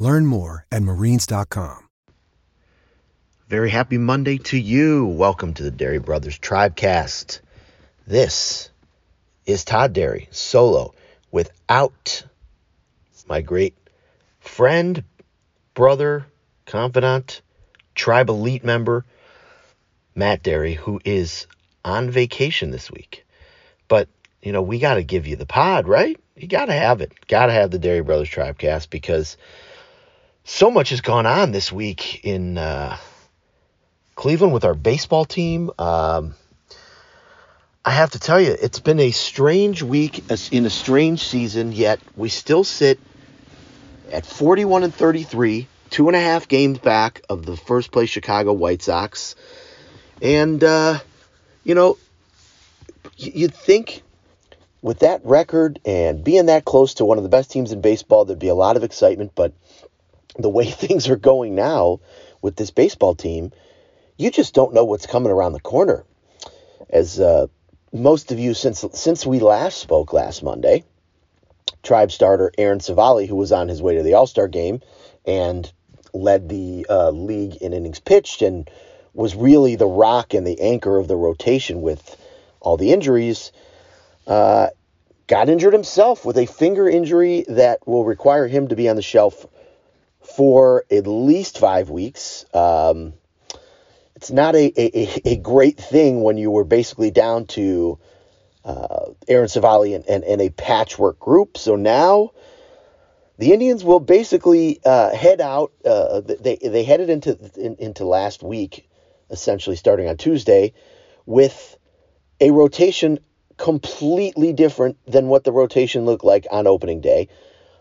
Learn more at marines.com. Very happy Monday to you. Welcome to the Dery Brothers Tribecast. This is Todd Dery solo without my great friend, brother, confidant, tribe elite member, Matt Dery, who is on vacation this week. But, you know, we got to give you the pod, right? You got to have it. Got to have the Dery Brothers Tribecast because so much has gone on this week in uh, Cleveland with our baseball team. Um, I have to tell you, it's been a strange week in a strange season, yet we still sit at 41 and 33, two and a half games back of the first place Chicago White Sox. And, uh, you know, you'd think with that record and being that close to one of the best teams in baseball, there'd be a lot of excitement, but the way things are going now with this baseball team, you just don't know what's coming around the corner. As uh, most of you, since since we last spoke last Monday, Tribe starter Aaron Civale, who was on his way to the All Star game and led the uh, league in innings pitched and was really the rock and the anchor of the rotation with all the injuries, uh, got injured himself with a finger injury that will require him to be on the shelf for at least five weeks. Um, it's not a, a, a, great thing when you were basically down to uh, Aaron Civale and, and, and, a patchwork group. So now the Indians will basically uh, head out. Uh, they, they headed into, in, into last week, essentially starting on Tuesday, with a rotation completely different than what the rotation looked like on opening day.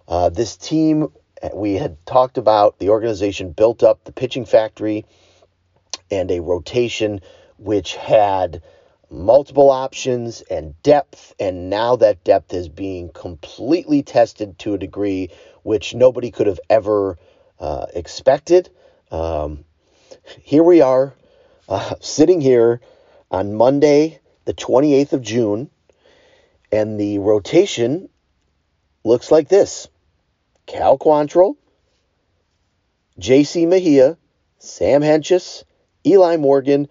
Uh, this team we had talked about the organization built up the pitching factory and a rotation which had multiple options and depth and now that depth is being completely tested to a degree which nobody could have ever uh, expected. Um, here we are uh, sitting here on monday the 28th of june and the rotation looks like this Cal Quantrill, J.C. Mejia, Sam Hentges, Eli Morgan,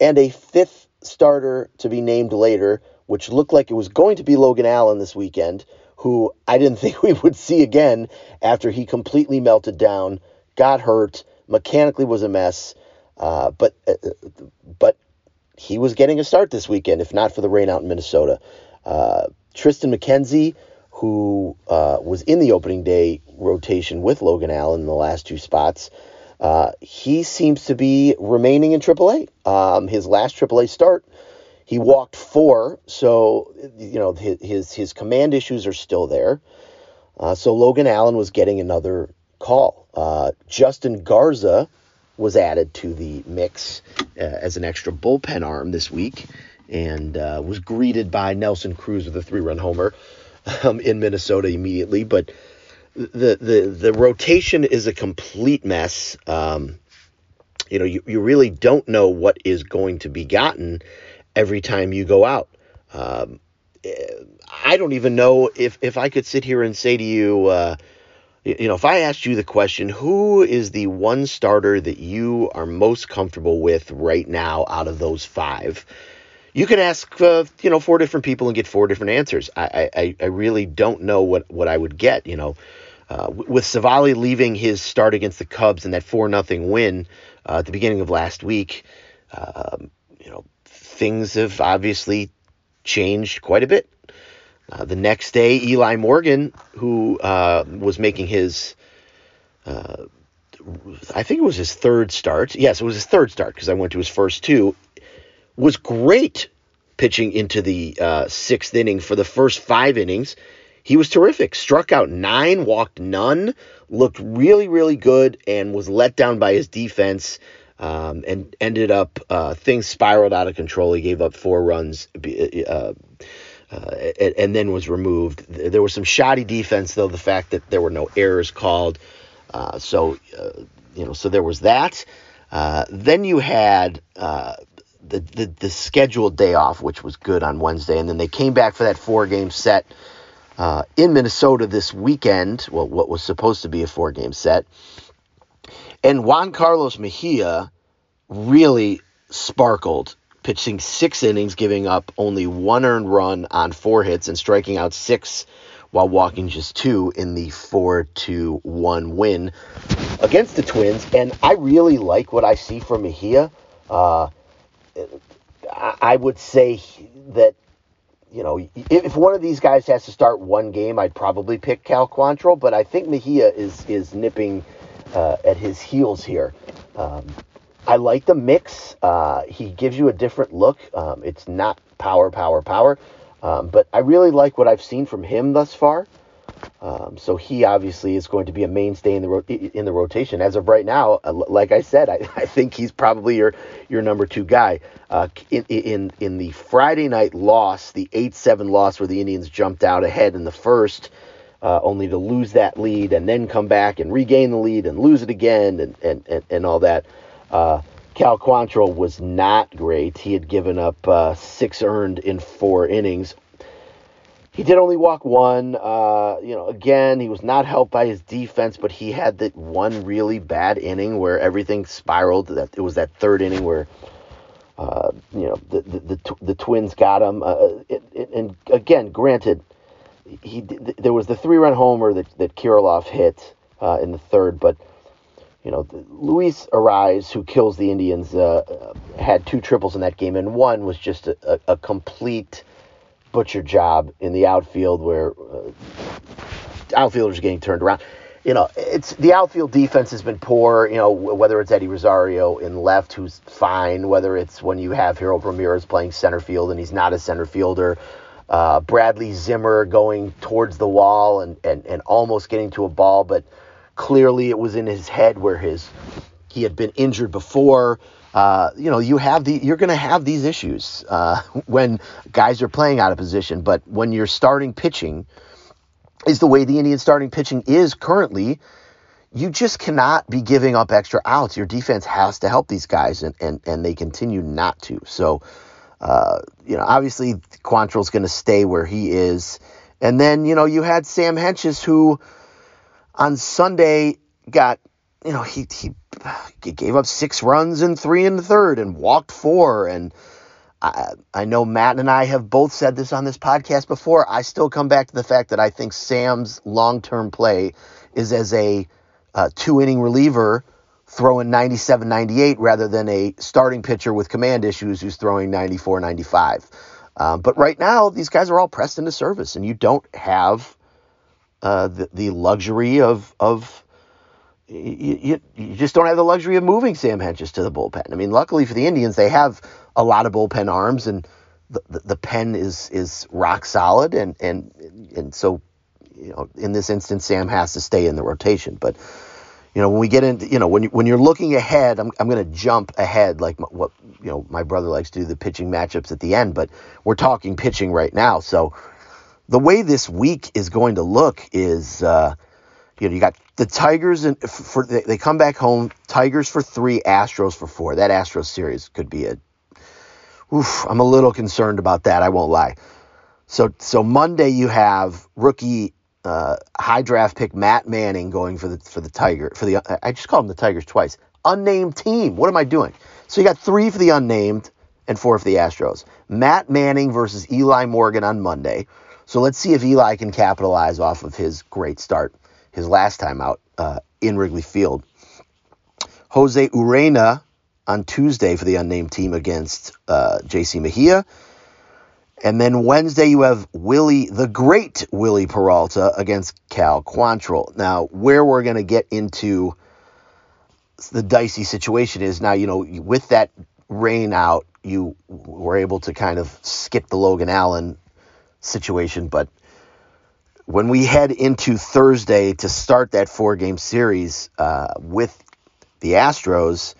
and a fifth starter to be named later, which looked like it was going to be Logan Allen this weekend, who I didn't think we would see again after he completely melted down, got hurt, mechanically was a mess, uh, but uh, but he was getting a start this weekend, if not for the rain out in Minnesota. Uh, Triston McKenzie who uh, was in the opening day rotation with Logan Allen in the last two spots. Uh, he seems to be remaining in AAA. Um, his last AAA start, he walked four, so you know his his, his command issues are still there. Uh, so Logan Allen was getting another call. Uh, Justin Garza was added to the mix uh, as an extra bullpen arm this week and uh, was greeted by Nelson Cruz with a three-run homer um, in Minnesota immediately, but the the the rotation is a complete mess. Um, you know, you, you really don't know what is going to be gotten every time you go out. Um, I don't even know if if I could sit here and say to you, uh, you know, if I asked you the question, who is the one starter that you are most comfortable with right now out of those five? You can ask uh, you know four different people and get four different answers. I I, I really don't know what what I would get. You know, uh, with Civale leaving his start against the Cubs in that four nothing win uh, at the beginning of last week, um, you know things have obviously changed quite a bit. Uh, the next day, Eli Morgan, who uh, was making his uh, I think it was his third start. Yes, it was his third start because I went to his first two was great pitching into the uh, sixth inning for the first five innings. he was terrific. Struck out nine, walked none, looked really, really good, and was let down by his defense. Um, and ended up uh, things spiraled out of control. He gave up four runs, uh, uh, and, and, then was removed. There was some shoddy defense, though. The fact that there were no errors called, uh, so uh, you know, so there was that. Uh, then you had the, the the scheduled day off, which was good on Wednesday, and then they came back for that four game set uh, in Minnesota this weekend, well, what was supposed to be a four game set. And Juan Carlos Mejia really sparkled, pitching six innings, giving up only one earned run on four hits and striking out six while walking just two in the 4 to 1 win against the Twins. And I really like what I see from Mejia. Uh, I would say that you know, if one of these guys has to start one game, I'd probably pick Cal Quantrill, but I think Mejia is is nipping uh, at his heels here. Um, I like the mix. Uh, he gives you a different look. Um, it's not power, power, power, um, but I really like what I've seen from him thus far. Um, so he obviously is going to be a mainstay in the ro- in the rotation as of right now. Uh, like I said, I, I think he's probably your your number two guy. Uh, in, in in the Friday night loss, the eight seven loss where the Indians jumped out ahead in the first, uh, only to lose that lead and then come back and regain the lead and lose it again and and and, and all that. Uh, Cal Quantrill was not great. He had given up uh, six earned in four innings, he did only walk one. Uh, you know, again, he was not helped by his defense, but he had that one really bad inning where everything spiraled. That it was that third inning where, uh, you know, the the, the, the Twins got him. Uh, it, it, and again, granted, he there was the three run homer that that Kirilloff hit uh, in the third, but you know, Luis Arraez, who kills the Indians, uh, had two triples in that game, and one was just a, a, a complete butcher job in the outfield where uh, outfielders are getting turned around. You know, it's the outfield defense has been poor. You know, whether it's Eddie Rosario in left, who's fine, whether it's when you have Harold Ramirez playing center field and he's not a center fielder. Uh, Bradley Zimmer going towards the wall and, and, and almost getting to a ball, but clearly it was in his head where his he had been injured before. Uh, you know, you have the you're going to have these issues uh, when guys are playing out of position. But when you're starting pitching, is the way the Indian starting pitching is currently. You just cannot be giving up extra outs. Your defense has to help these guys, and and, and they continue not to. So, uh, you know, obviously Quantrill's going to stay where he is, and then you know you had Sam Hentges who on Sunday got you know, he, he gave up six runs and three in the third and walked four. And I, I know Matt and I have both said this on this podcast before. I still come back to the fact that I think Sam's long term play is as a uh, two inning reliever throwing 97 98 rather than a starting pitcher with command issues who's throwing 94 95. Um, but right now, these guys are all pressed into service, and you don't have uh, the, the luxury of, of you, you, you, just don't have the luxury of moving Sam Hentges to the bullpen. I mean, luckily for the Indians, they have a lot of bullpen arms, and the, the, the pen is is rock solid, and and and so you know, in this instance, Sam has to stay in the rotation. But you know, when we get into you know when you, when you're looking ahead, I'm I'm going to jump ahead like what you know my brother likes to do the pitching matchups at the end, but we're talking pitching right now. So the way this week is going to look is. Uh, you know, you got the Tigers and for they come back home. Tigers for three, Astros for four. That Astros series could be a. Oof, I'm a little concerned about that. I won't lie. So so Monday you have rookie uh, high draft pick Matt Manning going for the for the Tiger for the I just called him the Tigers twice. Unnamed team. What am I doing? So you got three for the unnamed and four for the Astros. Matt Manning versus Eli Morgan on Monday. So let's see if Eli can capitalize off of his great start his last time out uh, in Wrigley Field. Jose Urena on Tuesday for the unnamed team against uh, JC Mejia. And then Wednesday, you have Wily, the great Wily Peralta against Cal Quantrill. Now, where we're going to get into the dicey situation is now, you know, with that rain out, you were able to kind of skip the Logan Allen situation, but when we head into Thursday to start that four game series uh, with the Astros,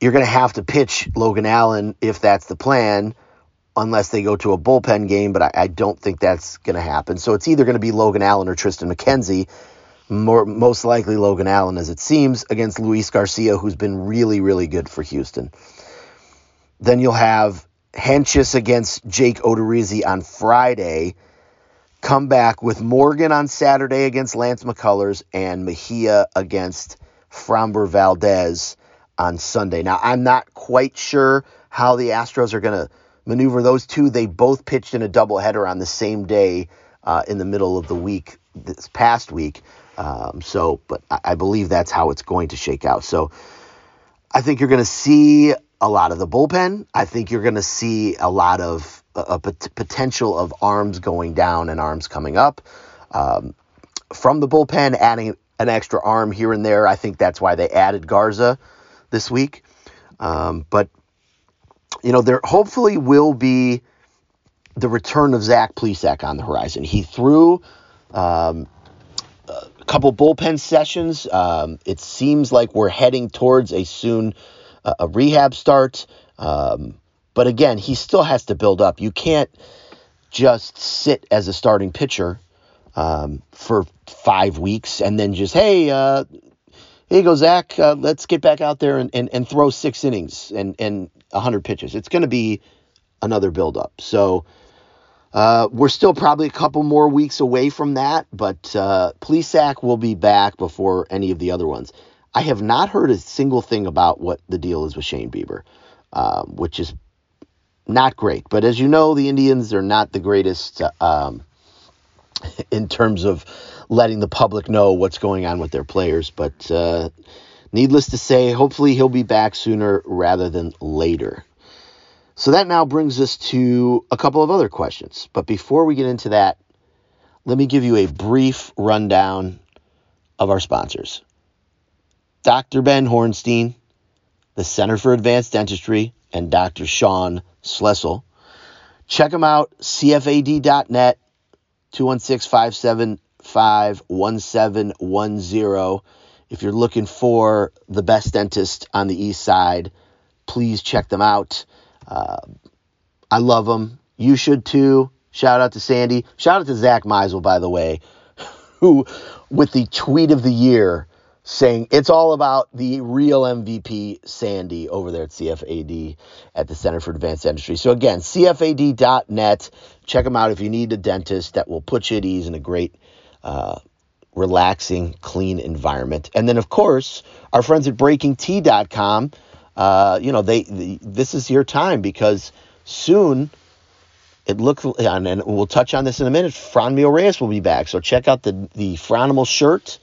you're going to have to pitch Logan Allen if that's the plan, unless they go to a bullpen game, but I, I don't think that's going to happen. So it's either going to be Logan Allen or Triston McKenzie. More, most likely Logan Allen, as it seems, against Luis Garcia, who's been really, really good for Houston. Then you'll have Hentges against Jake Odorizzi on Friday. Come back with Morgan on Saturday against Lance McCullers and Mejia against Framber Valdez on Sunday. Now, I'm not quite sure how the Astros are going to maneuver those two. They both pitched in a doubleheader on the same day uh, in the middle of the week this past week. Um, so, but I, I believe that's how it's going to shake out. So, I think you're going to see a lot of the bullpen. I think you're going to see a lot of a, a potential of arms going down and arms coming up. Um, from the bullpen, adding an extra arm here and there. I think that's why they added Garza this week. Um, but you know, there hopefully will be the return of Zach Plesac on the horizon. He threw um, a couple bullpen sessions. Um, it seems like we're heading towards a soon uh, a rehab start. Um, but again, he still has to build up. You can't just sit as a starting pitcher um, for five weeks and then just, hey, uh, here you go, Zach. Uh, let's get back out there and, and, and throw six innings and, and 100 pitches. It's going to be another buildup. So uh, we're still probably a couple more weeks away from that, but uh, Plesac will be back before any of the other ones. I have not heard a single thing about what the deal is with Shane Bieber, um, which is not great. But as you know, the Indians are not the greatest uh, um, in terms of letting the public know what's going on with their players. But uh, needless to say, hopefully he'll be back sooner rather than later. So that now brings us to a couple of other questions. But before we get into that, let me give you a brief rundown of our sponsors Dr. Ben Hornstein, the Center for Advanced Dentistry, and Dr. Sean Slessel. Check them out, cfad.net, 216 575 1710. If you're looking for the best dentist on the east side, please check them out. Uh, I love them. You should too. Shout out to Sandy. Shout out to Zach Meisel, by the way, who, with the tweet of the year, saying it's all about the real MVP, Sandy, over there at CFAD at the Center for Advanced Dentistry. So, again, CFAD.net. Check them out if you need a dentist that will put you at ease in a great, uh, relaxing, clean environment. And then, of course, our friends at BreakingT.com. Uh, you know, they, the, this is your time because soon it looks, and we'll touch on this in a minute. Franmil Reyes will be back, so check out the the Fronimal shirt.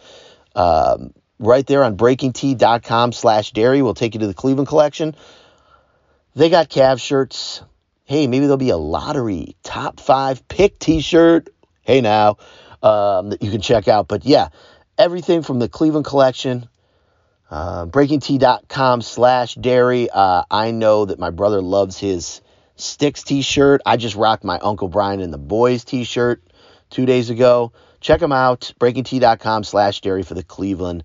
Um, right there on breakingt.com slash dery will take you to the Cleveland collection. They got Cavs shirts. Hey, maybe there'll be a lottery top five pick t-shirt. Hey now, um, that you can check out. But yeah, everything from the Cleveland collection, uh, breakingt.com slash dery. Uh, I know that my brother loves his Sticks t-shirt. I just rocked my Uncle Brian and the Boys t-shirt two days ago. Check them out, breakingt.com slash dairy for the Cleveland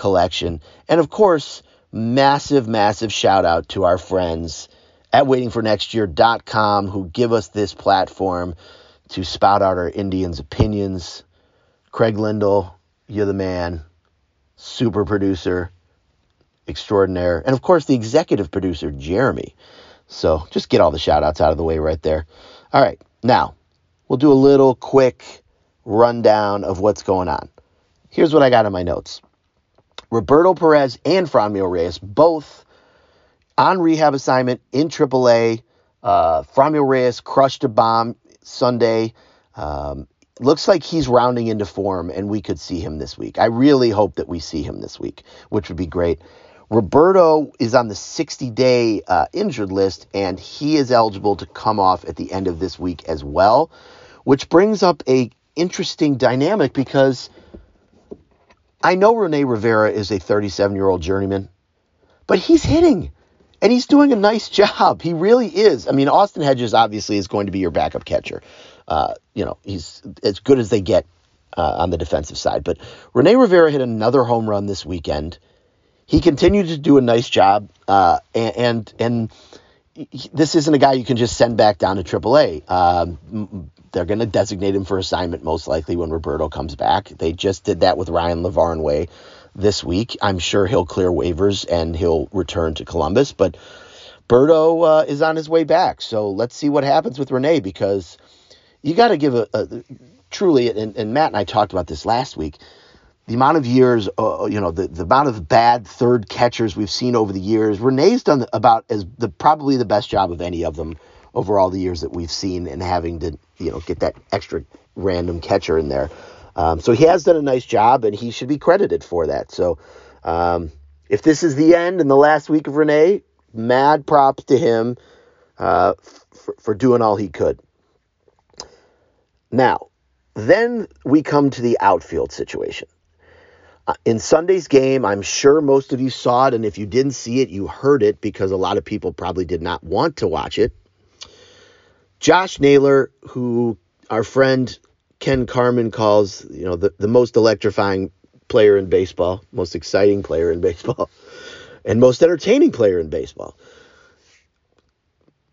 collection. And of course, massive, massive shout out to our friends at waitingfornextyear.com who give us this platform to spout out our Indians' opinions. Craig Lyndall, you're the man. Super producer extraordinaire. And of course, the executive producer, Jeremy. So just get all the shout outs out of the way right there. All right, now we'll do a little quick rundown of what's going on. Here's what I got in my notes. Roberto Perez and Franmil Reyes, both on rehab assignment in AAA. Uh, Franmil Reyes crushed a bomb Sunday. Um, looks like he's rounding into form, and we could see him this week. I really hope that we see him this week, which would be great. Roberto is on the 60 day uh, injured list, and he is eligible to come off at the end of this week as well, which brings up a interesting dynamic because I know Rene Rivera is a 37 year old journeyman, but he's hitting and he's doing a nice job. He really is. I mean, Austin Hedges obviously is going to be your backup catcher. Uh, you know, he's as good as they get uh, on the defensive side. But Rene Rivera hit another home run this weekend. He continued to do a nice job, uh, and, and, and this isn't a guy you can just send back down to AAA. Um, they're going to designate him for assignment most likely when Roberto comes back. They just did that with Ryan Lavarnway this week. I'm sure he'll clear waivers and he'll return to Columbus, but Berto uh, is on his way back. So let's see what happens with Rene because you got to give a, a truly, and, and, Matt and I talked about this last week. The amount of years, uh, you know, the, the amount of bad third catchers we've seen over the years. Rene's done about as the probably the best job of any of them over all the years that we've seen, and having to you know get that extra random catcher in there. Um, so he has done a nice job, and he should be credited for that. So um, if this is the end and the last week of Rene, mad props to him uh, for, for doing all he could. Now, then we come to the outfield situation. Uh, in Sunday's game, I'm sure most of you saw it, and if you didn't see it, you heard it because a lot of people probably did not want to watch it. Josh Naylor, who our friend Ken Carman calls, you know, the, the most electrifying player in baseball, most exciting player in baseball and most entertaining player in baseball.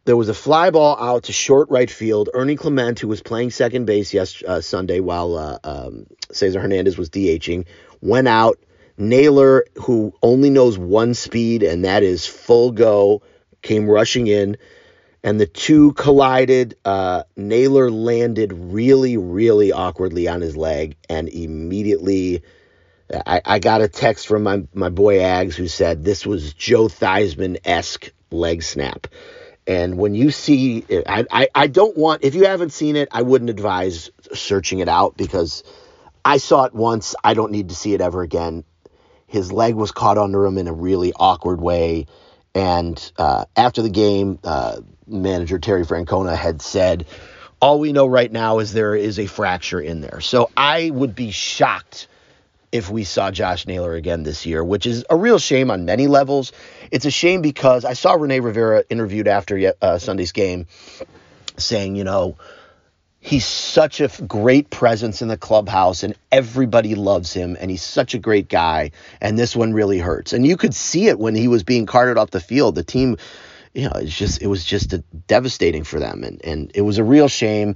There was a fly ball out to short right field. Ernie Clement, who was playing second base yes uh, Sunday while uh, um, Cesar Hernandez was DHing, went out. Naylor, who only knows one speed, and that is full go, came rushing in, and the two collided. Uh, Naylor landed really, really awkwardly on his leg and immediately I, I got a text from my, my boy Ags who said this was Joe Theismann esque leg snap. And when you see I, I, I don't want, if you haven't seen it, I wouldn't advise searching it out because I saw it once. I don't need to see it ever again. His leg was caught under him in a really awkward way. And uh, after the game, uh, manager Terry Francona had said, All we know right now is there is a fracture in there. So I would be shocked if we saw Josh Naylor again this year, which is a real shame on many levels. It's a shame because I saw Rene Rivera interviewed after uh, Sunday's game saying, you know, he's such a great presence in the clubhouse and everybody loves him and he's such a great guy and this one really hurts. And you could see it when he was being carted off the field. The team, you know, it's just it was just a, devastating for them and and it was a real shame.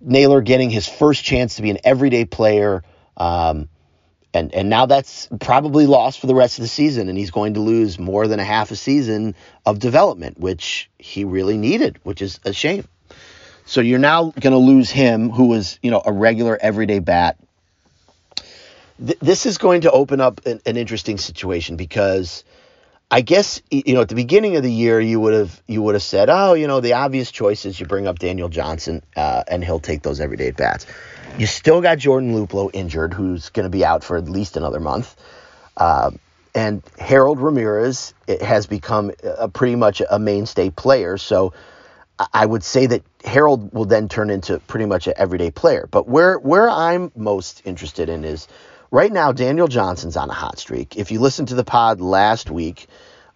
Naylor getting his first chance to be an everyday player. Um, and and now that's probably lost for the rest of the season and he's going to lose more than a half a season of development which he really needed which is a shame. So you're now going to lose him who was you know a regular everyday bat. Th- this is going to open up an, an interesting situation because I guess you know at the beginning of the year you would have you would have said oh you know the obvious choice is you bring up Daniel Johnson uh, and he'll take those everyday bats you still got Jordan Luplow injured, who's going to be out for at least another month. Uh, and Harold Ramirez has become a, pretty much a mainstay player. So I would say that Harold will then turn into pretty much an everyday player. But where where I'm most interested in is right now Daniel Johnson's on a hot streak. If you listen to the pod last week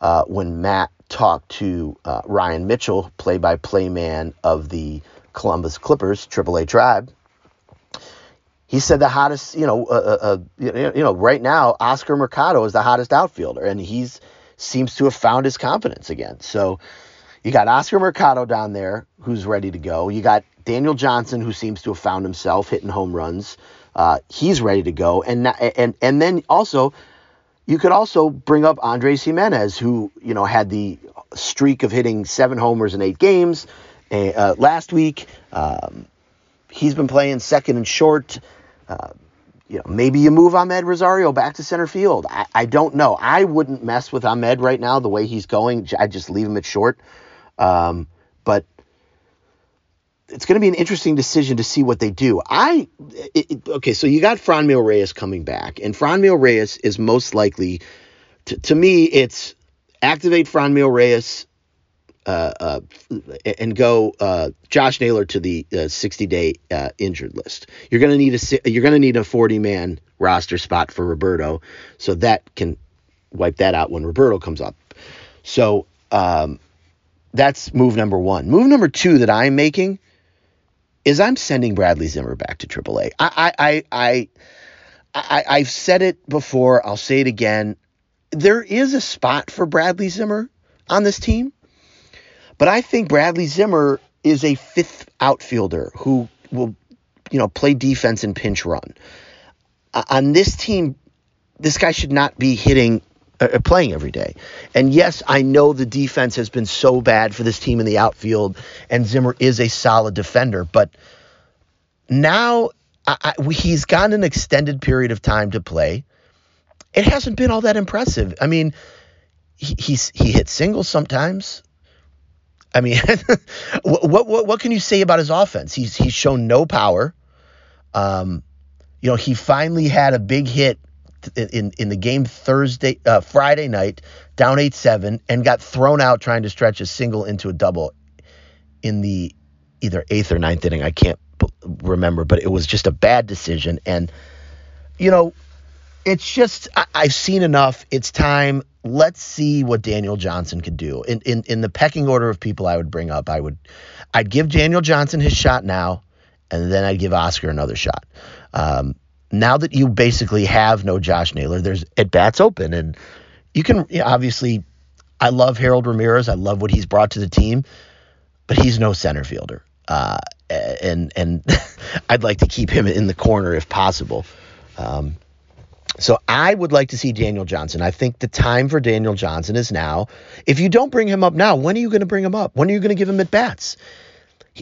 uh, when Matt talked to uh, Ryan Mitchell, play-by-play man of the Columbus Clippers, AAA Tribe, he said the hottest, you know, uh, uh, uh you know, right now Oscar Mercado is the hottest outfielder, and he's seems to have found his confidence again. So you got Oscar Mercado down there who's ready to go. You got Daniel Johnson who seems to have found himself hitting home runs. Uh, he's ready to go, and and and then also you could also bring up Andres Gimenez who you know had the streak of hitting seven homers in eight games uh, last week. Um, he's been playing second and short. Uh, you know, maybe you move Amed Rosario back to center field. I, I don't know. I wouldn't mess with Amed right now the way he's going. I just leave him at short. Um, but it's going to be an interesting decision to see what they do. I it, it, okay, so you got Franmil Reyes coming back, and Franmil Reyes is most likely, to, to me, it's activate Franmil Reyes, uh, uh, and go uh, Josh Naylor to the 60 day injured list. You're gonna need a you're gonna need a 40 man roster spot for Roberto, so that can wipe that out when Roberto comes up. So um, that's move number one. Move number two that I'm making is I'm sending Bradley Zimmer back to AAA. I I I I, I have said it before. I'll say it again. There is a spot for Bradley Zimmer on this team, but I think Bradley Zimmer is a fifth outfielder who will, you know, play defense and pinch run. Uh, on this team, this guy should not be hitting uh, uh, playing every day. And yes, I know the defense has been so bad for this team in the outfield, and Zimmer is a solid defender, but now I, I, he's gotten an extended period of time to play. It hasn't been all that impressive. I mean, he, he's he hits singles sometimes. I mean, what, what what can you say about his offense? He's he's shown no power. Um, you know, he finally had a big hit in in the game Thursday uh, Friday night, down eight seven, and got thrown out trying to stretch a single into a double in the either eighth or ninth inning. I can't remember, but it was just a bad decision. And you know, it's just I, I've seen enough. It's time. Let's see what Daniel Johnson could do. In, in in the pecking order of people I would bring up, I would I'd give Daniel Johnson his shot now, and then I'd give Oscar another shot. Um, now that you basically have no Josh Naylor, there's at bats open, and you can you know, obviously. I love Harold Ramirez. I love what he's brought to the team, but he's no center fielder, uh, and and I'd like to keep him in the corner if possible. Um, so I would like to see Daniel Johnson. I think the time for Daniel Johnson is now. If you don't bring him up now, when are you going to bring him up? When are you going to give him at bats?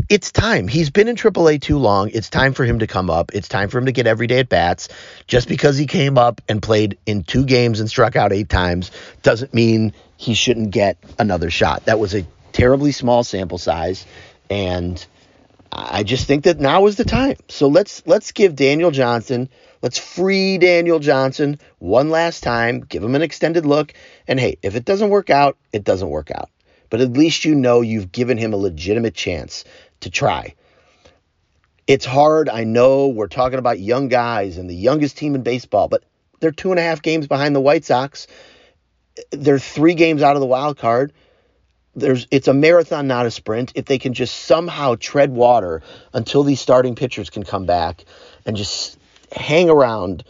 it's time. He's been in AAA too long. It's time for him to come up. It's time for him to get every day at bats. Just because he came up and played in two games and struck out eight times doesn't mean he shouldn't get another shot. That was a terribly small sample size, and I just think that now is the time. So let's let's give Daniel Johnson, let's free Daniel Johnson one last time, give him an extended look, and hey, if it doesn't work out, it doesn't work out. But at least you know you've given him a legitimate chance to try. It's hard. I know we're talking about young guys and the youngest team in baseball, but they're two and a half games behind the White Sox. They're three games out of the wild card. There's it's a marathon, not a sprint. If they can just somehow tread water until these starting pitchers can come back and just hang around,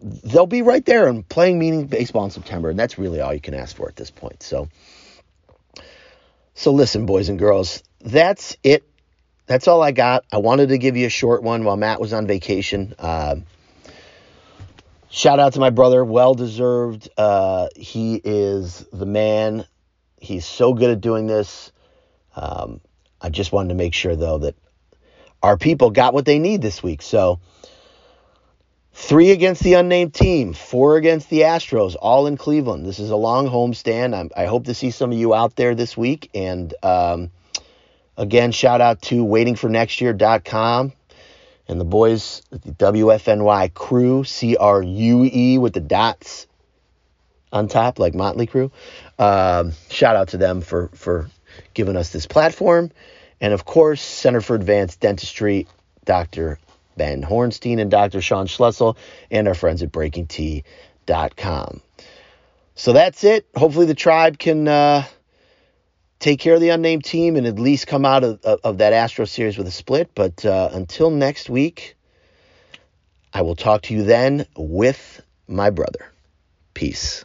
they'll be right there and playing meaning baseball in September. And that's really all you can ask for at this point. So so listen, boys and girls, that's it that's all I got. I wanted to give you a short one while Matt was on vacation. Uh, shout out to my brother, well deserved. Uh, he is the man. He's so good at doing this. Um, I just wanted to make sure, though, that our people got what they need this week. So, three against the unnamed team, four against the Astros, all in Cleveland. This is a long homestand. I'm, i hope to see some of you out there this week. And, um, Again, shout out to waitingfornextyear.com and the boys the WFNY crew, C R U E with the dots on top, like Motley Crue. Um, shout out to them for, for giving us this platform. And of course, Center for Advanced Dentistry, Dr. Ben Hornstein and Dr. Sean Schlessel, and our friends at BreakingT.com. So that's it. Hopefully, the tribe can. Uh, take care of the unnamed team and at least come out of, of, of that Astro series with a split. But uh, until next week, I will talk to you then with my brother. Peace.